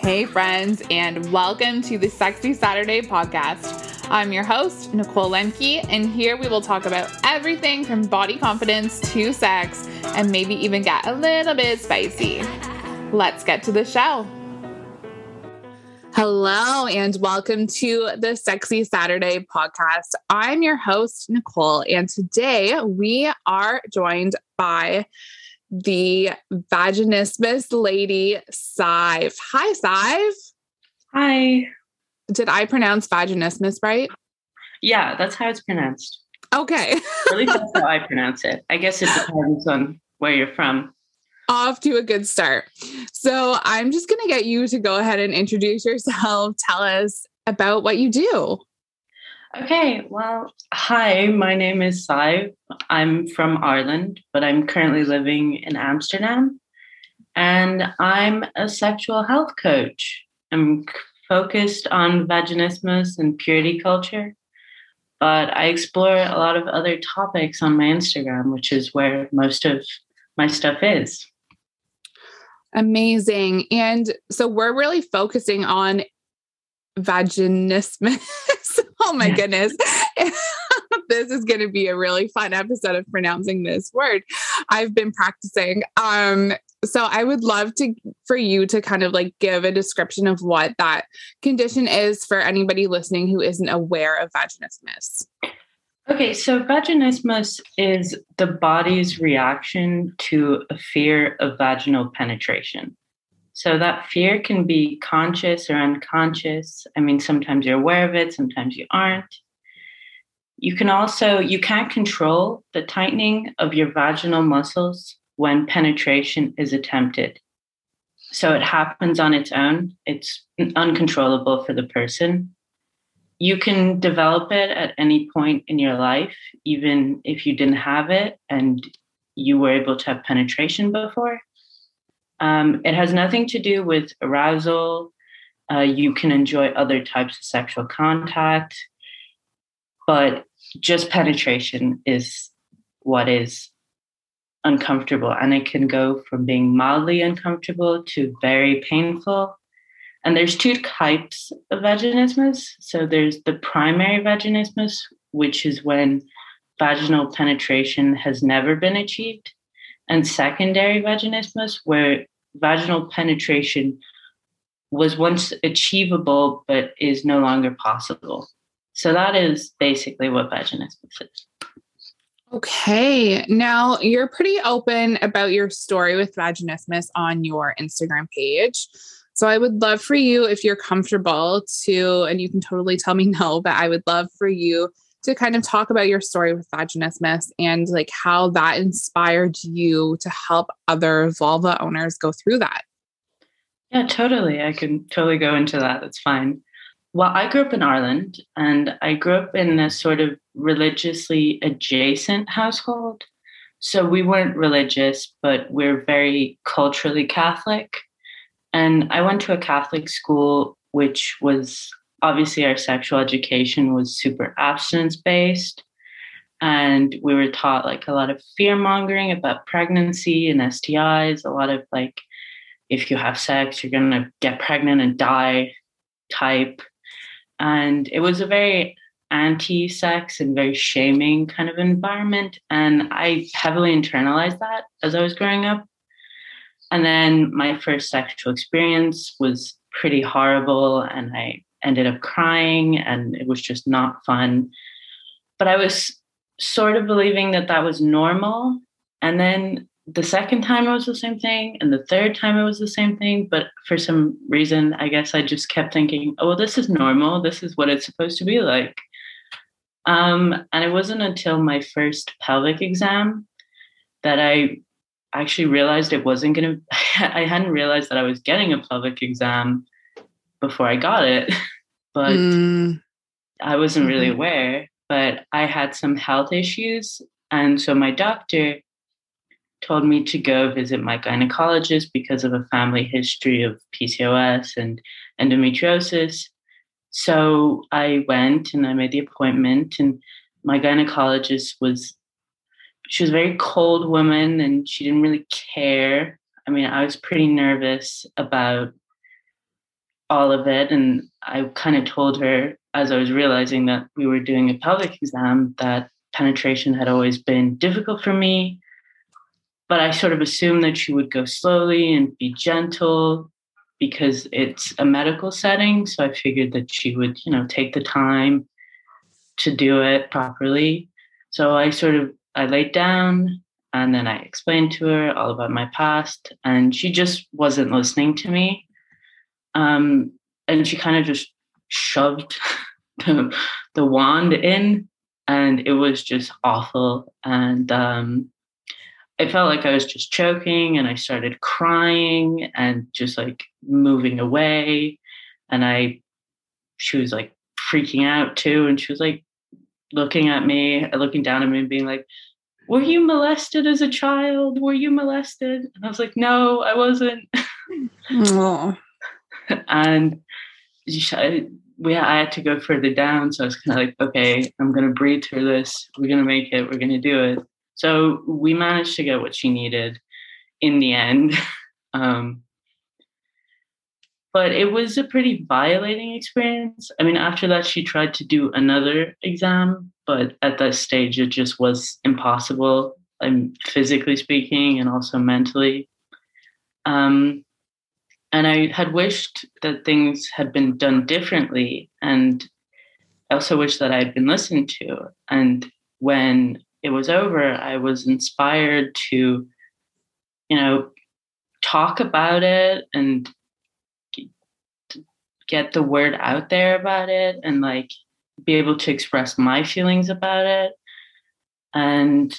Hey, friends, and welcome to the Sexy Saturday podcast. I'm your host, Nicole Lemke, and here we will talk about everything from body confidence to sex and maybe even get a little bit spicy. Let's get to the show. Hello, and welcome to the Sexy Saturday podcast. I'm your host, Nicole, and today we are joined by the vaginismus lady, Saibh. Hi, Saibh. Hi. Did I pronounce vaginismus right? Yeah, that's how it's pronounced. Okay. At least that's how I pronounce it. I guess it depends on where you're from. Off to a good start. So I'm just going to get you to go ahead and introduce yourself. Tell us about what you do. Okay, well, hi, my name is Saibh. I'm from Ireland, but I'm currently living in Amsterdam. And I'm a sexual health coach. I'm focused on vaginismus and purity culture, but I explore a lot of other topics on my Instagram, which is where most of my stuff is. Amazing. And so we're really focusing on vaginismus. oh my goodness. this is going to be a really fun episode of pronouncing this word. I've been practicing. Um so I would love to for you to kind of like give a description of what that condition is for anybody listening who isn't aware of vaginismus. Okay, so vaginismus is the body's reaction to a fear of vaginal penetration. So that fear can be conscious or unconscious. I mean, sometimes you're aware of it, sometimes you aren't. You can also, you can't control the tightening of your vaginal muscles when penetration is attempted. So it happens on its own. It's uncontrollable for the person. You can develop it at any point in your life, even if you didn't have it and you were able to have penetration before. Um, it has nothing to do with arousal. Uh, you can enjoy other types of sexual contact, but just penetration is what is uncomfortable. And it can go from being mildly uncomfortable to very painful. And there's two types of vaginismus. So there's the primary vaginismus, which is when vaginal penetration has never been achieved, and secondary vaginismus, where vaginal penetration was once achievable but is no longer possible. So that is basically what vaginismus is. Okay. Now you're pretty open about your story with vaginismus on your Instagram page. So I would love for you, if you're comfortable to, and you can totally tell me no, but I would love for you to kind of talk about your story with vaginismus and like how that inspired you to help other vulva owners go through that. Yeah, totally. I can totally go into that. That's fine. Well, I grew up in Ireland and I grew up in a sort of religiously adjacent household. So we weren't religious, but we're very culturally Catholic. And I went to a Catholic school, which was obviously our sexual education was super abstinence based and we were taught like a lot of fear mongering about pregnancy and STIs, a lot of like if you have sex, you're gonna get pregnant and die type. And it was a very anti-sex and very shaming kind of environment. And I heavily internalized that as I was growing up. And then my first sexual experience was pretty horrible and I ended up crying and it was just not fun. But I was sort of believing that that was normal. And then the second time it was the same thing, and the third time it was the same thing. But for some reason, I guess I just kept thinking, oh, well, this is normal. This is what it's supposed to be like. Um, and it wasn't until my first pelvic exam that I actually realized it wasn't going to, I hadn't realized that I was getting a pelvic exam before I got it, but mm. I wasn't really mm-hmm. aware. But I had some health issues. And so my doctor told me to go visit my gynecologist because of a family history of PCOS and endometriosis. So I went and I made the appointment, and my gynecologist was she was a very cold woman and she didn't really care. I mean, I was pretty nervous about all of it. And I kind of told her as I was realizing that we were doing a pelvic exam that penetration had always been difficult for me. But I sort of assumed that she would go slowly and be gentle because it's a medical setting. So I figured that she would, you know, take the time to do it properly. So I sort of I laid down and then I explained to her all about my past, and she just wasn't listening to me. Um, and she kind of just shoved the, the wand in, and it was just awful. And um, I felt like I was just choking, and I started crying and just like moving away. And I, she was like freaking out too, and she was like looking at me, looking down at me, and being like, were you molested as a child? Were you molested? And I was like, no, I wasn't. and we, I had to go further down. So I was kind of like, okay, I'm going to breathe through this. We're going to make it. We're going to do it. So we managed to get what she needed in the end. Um, but it was a pretty violating experience. I mean, after that, she tried to do another exam, but at that stage, it just was impossible, um, physically speaking, and also mentally. Um, and I had wished that things had been done differently, and I also wish that I had been listened to. And when it was over, I was inspired to, you know, talk about it and get the word out there about it and like be able to express my feelings about it and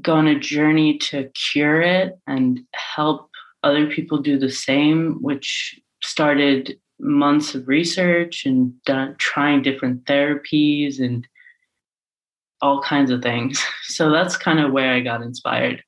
go on a journey to cure it and help other people do the same, which started months of research and done, trying different therapies and all kinds of things. So that's kind of where I got inspired.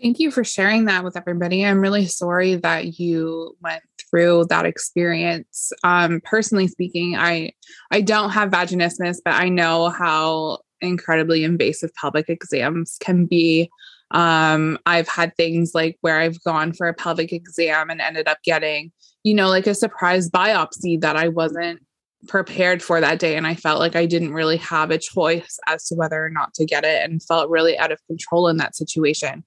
Thank you for sharing that with everybody. I'm really sorry that you went through that experience. Um, personally speaking, I I don't have vaginismus, but I know how incredibly invasive pelvic exams can be. Um, I've had things like where I've gone for a pelvic exam and ended up getting, you know, like a surprise biopsy that I wasn't prepared for that day. And I felt like I didn't really have a choice as to whether or not to get it and felt really out of control in that situation.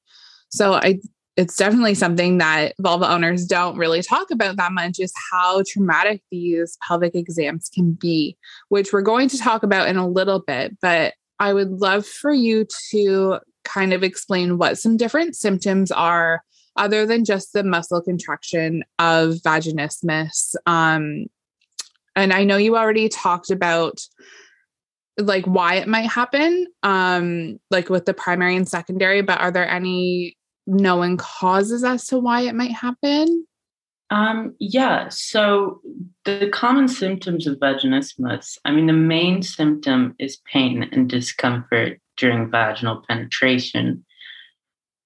So I it's definitely something that vulva owners don't really talk about that much is how traumatic these pelvic exams can be, which we're going to talk about in a little bit. But I would love for you to kind of explain what some different symptoms are other than just the muscle contraction of vaginismus. Um, and I know you already talked about like why it might happen um like with the primary and secondary but are there any known causes as to why it might happen? Um, yeah, so the common symptoms of vaginismus, I mean, the main symptom is pain and discomfort during vaginal penetration,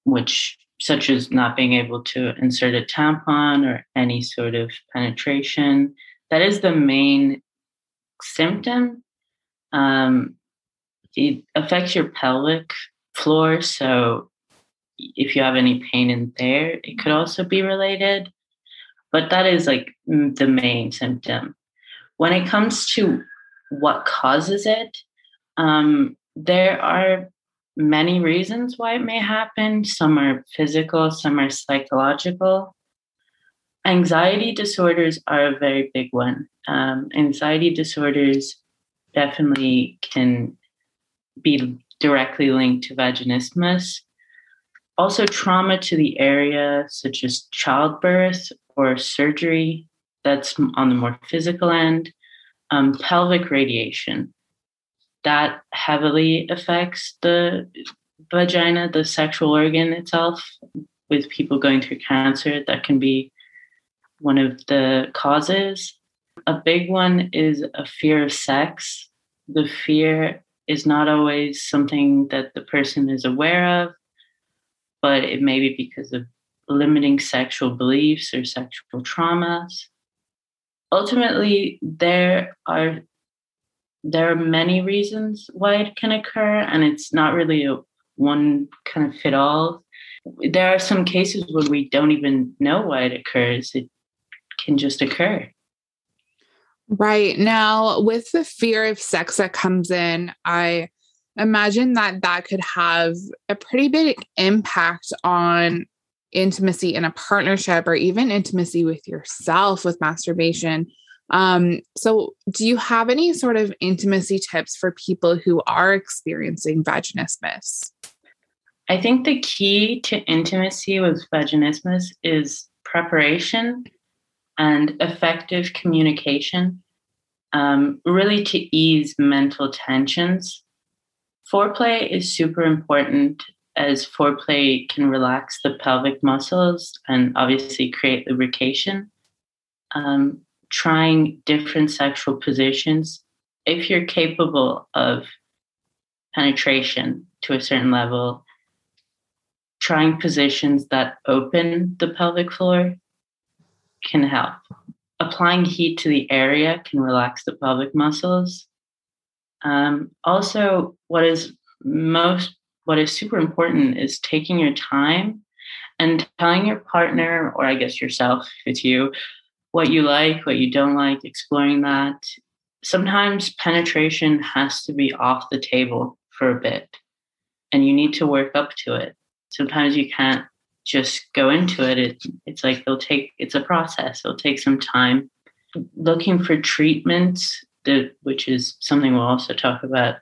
which, such as not being able to insert a tampon or any sort of penetration. That is the main symptom. Um, it affects your pelvic floor, so if you have any pain in there, it could also be related. But that is like the main symptom. When it comes to what causes it, um, there are many reasons why it may happen. Some are physical, some are psychological. Anxiety disorders are a very big one. Um, anxiety disorders definitely can be directly linked to vaginismus also trauma to the area, such as childbirth or surgery, that's on the more physical end, um, pelvic radiation, that heavily affects the vagina, the sexual organ itself. With people going through cancer, that can be one of the causes. A big one is a fear of sex. The fear is not always something that the person is aware of but it may be because of limiting sexual beliefs or sexual traumas. Ultimately, there are there are many reasons why it can occur, and it's not really a one kind of fit all. There are some cases where we don't even know why it occurs. It can just occur. Right. Now, with the fear of sex that comes in, I imagine that that could have a pretty big impact on intimacy in a partnership or even intimacy with yourself with masturbation. Um, so, do you have any sort of intimacy tips for people who are experiencing vaginismus? I think the key to intimacy with vaginismus is preparation and effective communication, um, really to ease mental tensions. Foreplay is super important as foreplay can relax the pelvic muscles and obviously create lubrication. Um, trying different sexual positions, if you're capable of penetration to a certain level, trying positions that open the pelvic floor can help. Applying heat to the area can relax the pelvic muscles. Um, also, what is most, what is super important is taking your time and telling your partner, or I guess yourself, if it's you, what you like, what you don't like, exploring that. Sometimes penetration has to be off the table for a bit and you need to work up to it. Sometimes you can't just go into it. it it's like it'll take it's a process. It'll take some time. Looking for treatments, which is something we'll also talk about.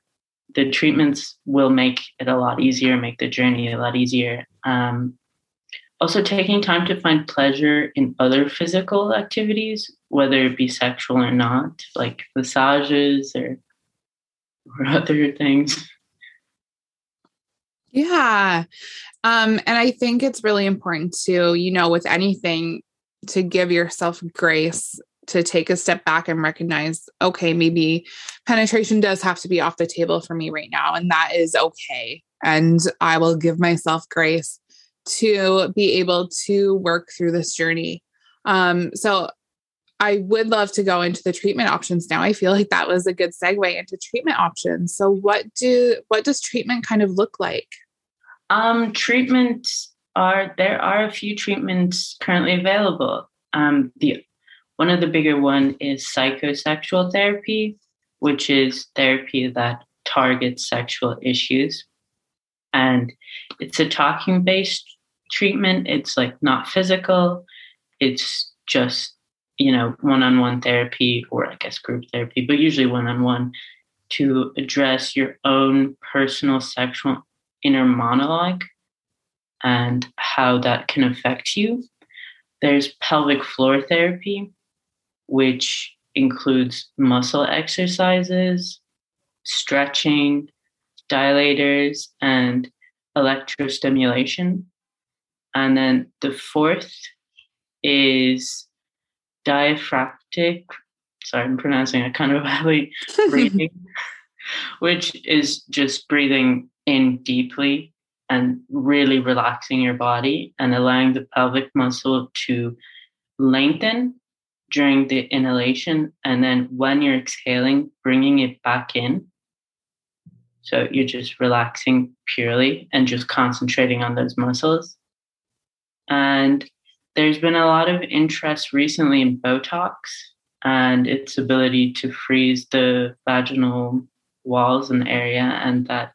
The treatments will make it a lot easier, make the journey a lot easier. Um, also, taking time to find pleasure in other physical activities, whether it be sexual or not, like massages or, or other things. Yeah. Um, and I think it's really important to, you know, with anything, to give yourself grace to take a step back and recognize, okay, maybe penetration does have to be off the table for me right now. And that is okay. And I will give myself grace to be able to work through this journey. Um, so I would love to go into the treatment options now. I feel like that was a good segue into treatment options. So what do what does treatment kind of look like? Um, treatments are there are a few treatments currently available. Um, the one of the bigger one is psychosexual therapy, which is therapy that targets sexual issues, and it's a talking based treatment. It's like not physical. It's just you know one on one therapy or I guess group therapy, but usually one on one to address your own personal sexual inner monologue and how that can affect you. There's pelvic floor therapy, which includes muscle exercises, stretching, dilators, and electrostimulation. And then the fourth is diaphragmatic, sorry, I'm pronouncing it kind of badly, breathing, which is just breathing in deeply and really relaxing your body and allowing the pelvic muscle to lengthen during the inhalation. And then when you're exhaling, bringing it back in. So you're just relaxing purely and just concentrating on those muscles. And there's been a lot of interest recently in Botox and its ability to freeze the vaginal walls and area, and that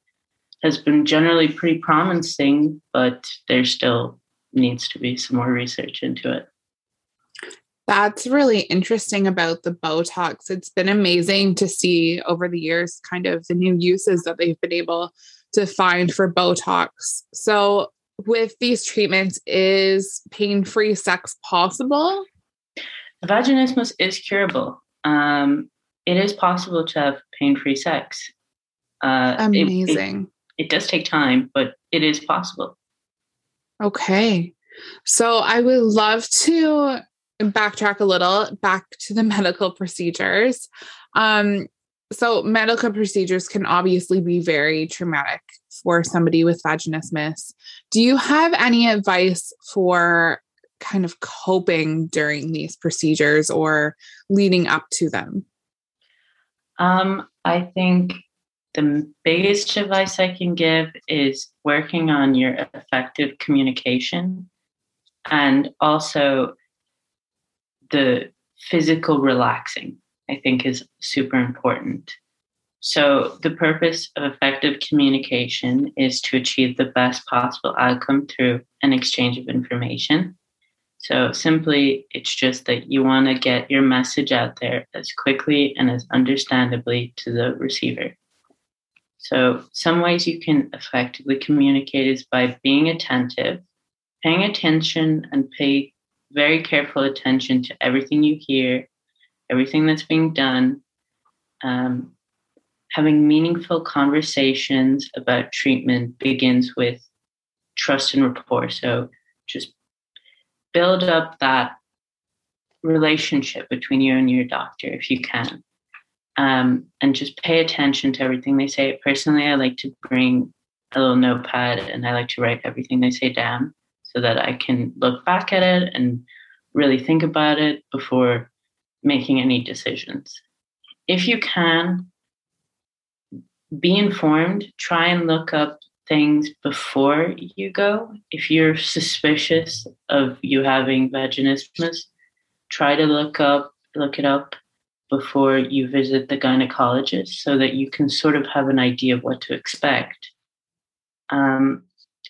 has been generally pretty promising, but there still needs to be some more research into it. That's really interesting about the Botox. It's been amazing to see over the years kind of the new uses that they've been able to find for Botox. So, with these treatments, is pain free sex possible? Vaginismus is curable. Um, it is possible to have pain free sex. Uh, Amazing. It, it, it does take time, but it is possible. Okay. So I would love to backtrack a little back to the medical procedures. Um, so medical procedures can obviously be very traumatic for somebody with vaginismus. Do you have any advice for kind of coping during these procedures or leading up to them? Um, I think the biggest advice I can give is working on your effective communication and also the physical relaxing, I think, is super important. So, the purpose of effective communication is to achieve the best possible outcome through an exchange of information. So, simply, it's just that you want to get your message out there as quickly and as understandably to the receiver. So, some ways you can effectively communicate is by being attentive, paying attention, and pay very careful attention to everything you hear, everything that's being done. Um, having meaningful conversations about treatment begins with trust and rapport. So just build up that relationship between you and your doctor if you can. Um, and just pay attention to everything they say. Personally, I like to bring a little notepad and I like to write everything they say down so that I can look back at it and really think about it before making any decisions. If you can, be informed, try and look up things before you go. If you're suspicious of you having vaginismus, try to look up look it up before you visit the gynecologist so that you can sort of have an idea of what to expect. Um,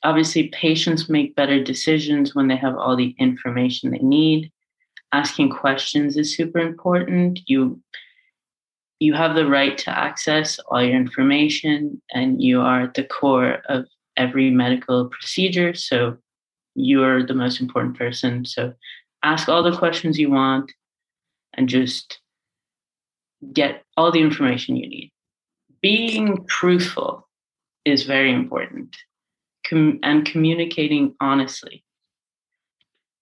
obviously, patients make better decisions when they have all the information they need. Asking questions is super important. You you have the right to access all your information and you are at the core of every medical procedure. So you're the most important person. So ask all the questions you want and just get all the information you need. Being truthful is very important Com- and communicating honestly.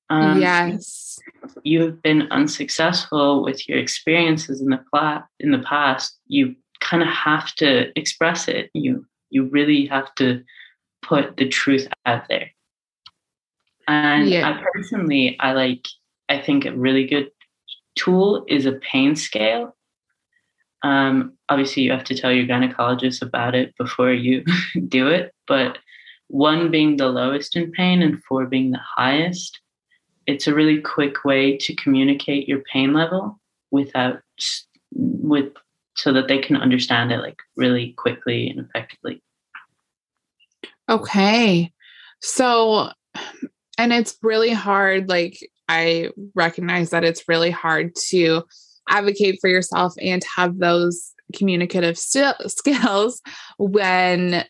Um, yes. You have been unsuccessful with your experiences in the pla- in the past. You kind of have to express it. You you really have to put the truth out there. And yeah. I personally, I like. I think a really good tool is a pain scale. Um, obviously, you have to tell your gynecologist about it before you do it. But one being the lowest in pain and four being the highest it's a really quick way to communicate your pain level without with so that they can understand it like really quickly and effectively. Okay. So and it's really hard like I recognize that it's really hard to advocate for yourself and have those communicative st- skills when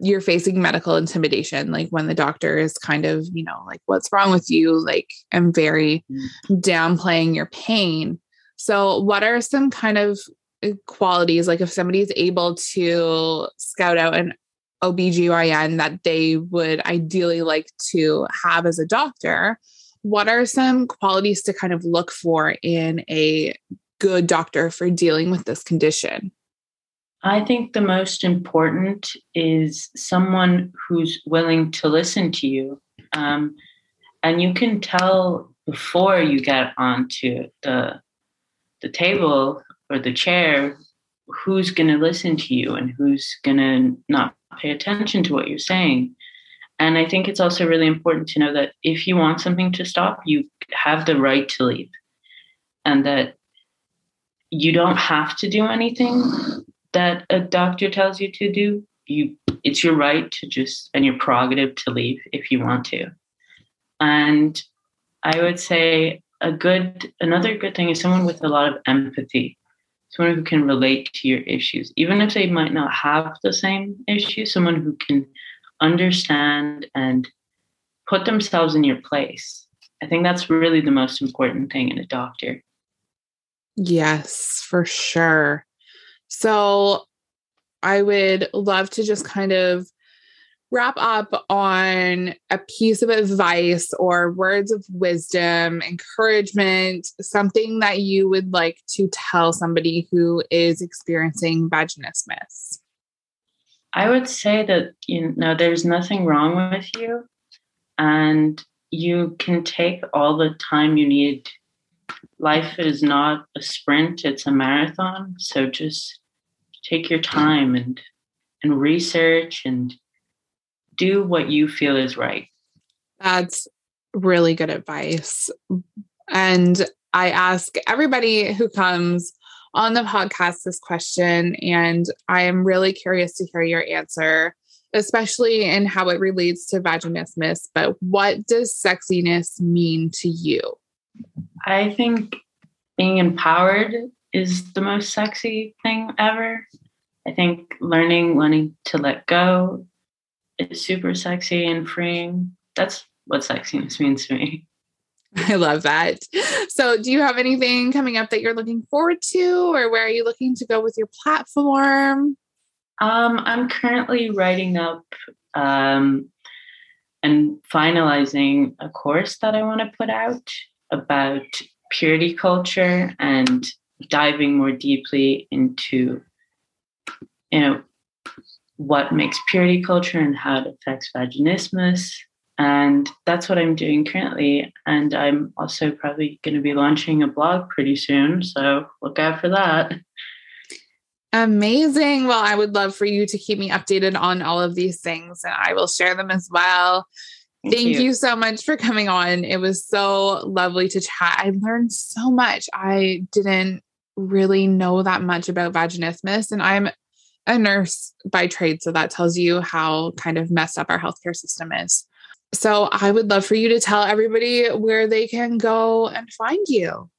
you're facing medical intimidation like when the doctor is kind of you know like what's wrong with you? Like i'm very mm. downplaying your pain. So what are some kind of uh, qualities like if somebody's able to scout out an OBGYN that they would ideally like to have as a doctor what are some qualities to kind of look for in a good doctor for dealing with this condition I think the most important is someone who's willing to listen to you. Um, and you can tell before you get onto the, the table or the chair who's going to listen to you and who's going to not pay attention to what you're saying. And I think it's also really important to know that if you want something to stop, you have the right to leave. And that you don't have to do anything that a doctor tells you to do, you it's your right to just and your prerogative to leave if you want to. And I would say a good another good thing is someone with a lot of empathy, someone who can relate to your issues, even if they might not have the same issue, someone who can understand and put themselves in your place. I think that's really the most important thing in a doctor. Yes, for sure. So I would love to just kind of wrap up on a piece of advice or words of wisdom, encouragement, something that you would like to tell somebody who is experiencing vaginismus. I would say that you know there's nothing wrong with you and you can take all the time you need life is not a sprint, it's a marathon. So just take your time and and research and do what you feel is right. That's really good advice. And I ask everybody who comes on the podcast this question, and I am really curious to hear your answer, especially in how it relates to vaginismus. But what does sexiness mean to you? I think being empowered is the most sexy thing ever. I think learning, learning to let go is super sexy and freeing. That's what sexiness means to me. I love that. So, do you have anything coming up that you're looking forward to, or where are you looking to go with your platform? Um, I'm currently writing up um, and finalizing a course that I want to put out about purity culture and diving more deeply into, you know, what makes purity culture and how it affects vaginismus and that's what I'm doing currently. And I'm also probably going to be launching a blog pretty soon. So look out for that. Amazing. Well, I would love for you to keep me updated on all of these things, and I will share them as well. Thank, Thank you. you. so much for coming on. It was so lovely to chat. I learned so much. I didn't really know that much about vaginismus, and I'm a nurse by trade. So that tells you how kind of messed up our healthcare system is. So I would love for you to tell everybody where they can go and find you.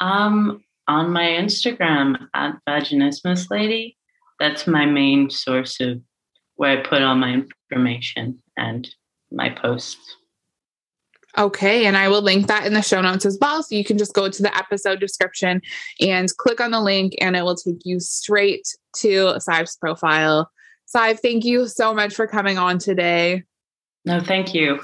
Um, on my Instagram at Vaginismus Lady. That's my main source of where I put all my information and my posts. Okay, and I will link that in the show notes as well. So you can just go to the episode description and click on the link, and it will take you straight to Saibh's profile. Saibh, thank you so much for coming on today. No, thank you.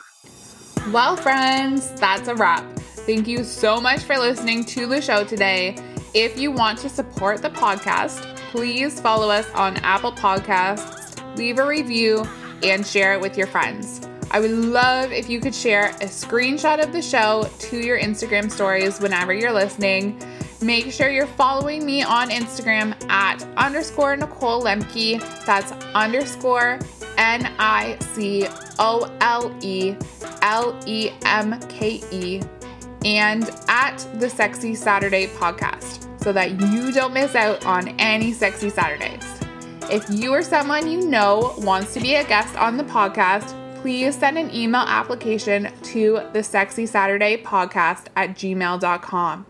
Well, friends, that's a wrap. Thank you so much for listening to the show today. If you want to support the podcast, please follow us on Apple Podcasts, leave a review, and share it with your friends. I would love if you could share a screenshot of the show to your Instagram stories whenever you're listening. Make sure you're following me on Instagram at underscore Nicole Lemke. That's underscore N I C O L E L E M K E and at the Sexy Saturday podcast so that you don't miss out on any Sexy Saturdays. If you or someone you know wants to be a guest on the podcast, please send an email application to the Sexy Saturday podcast at gmail.com.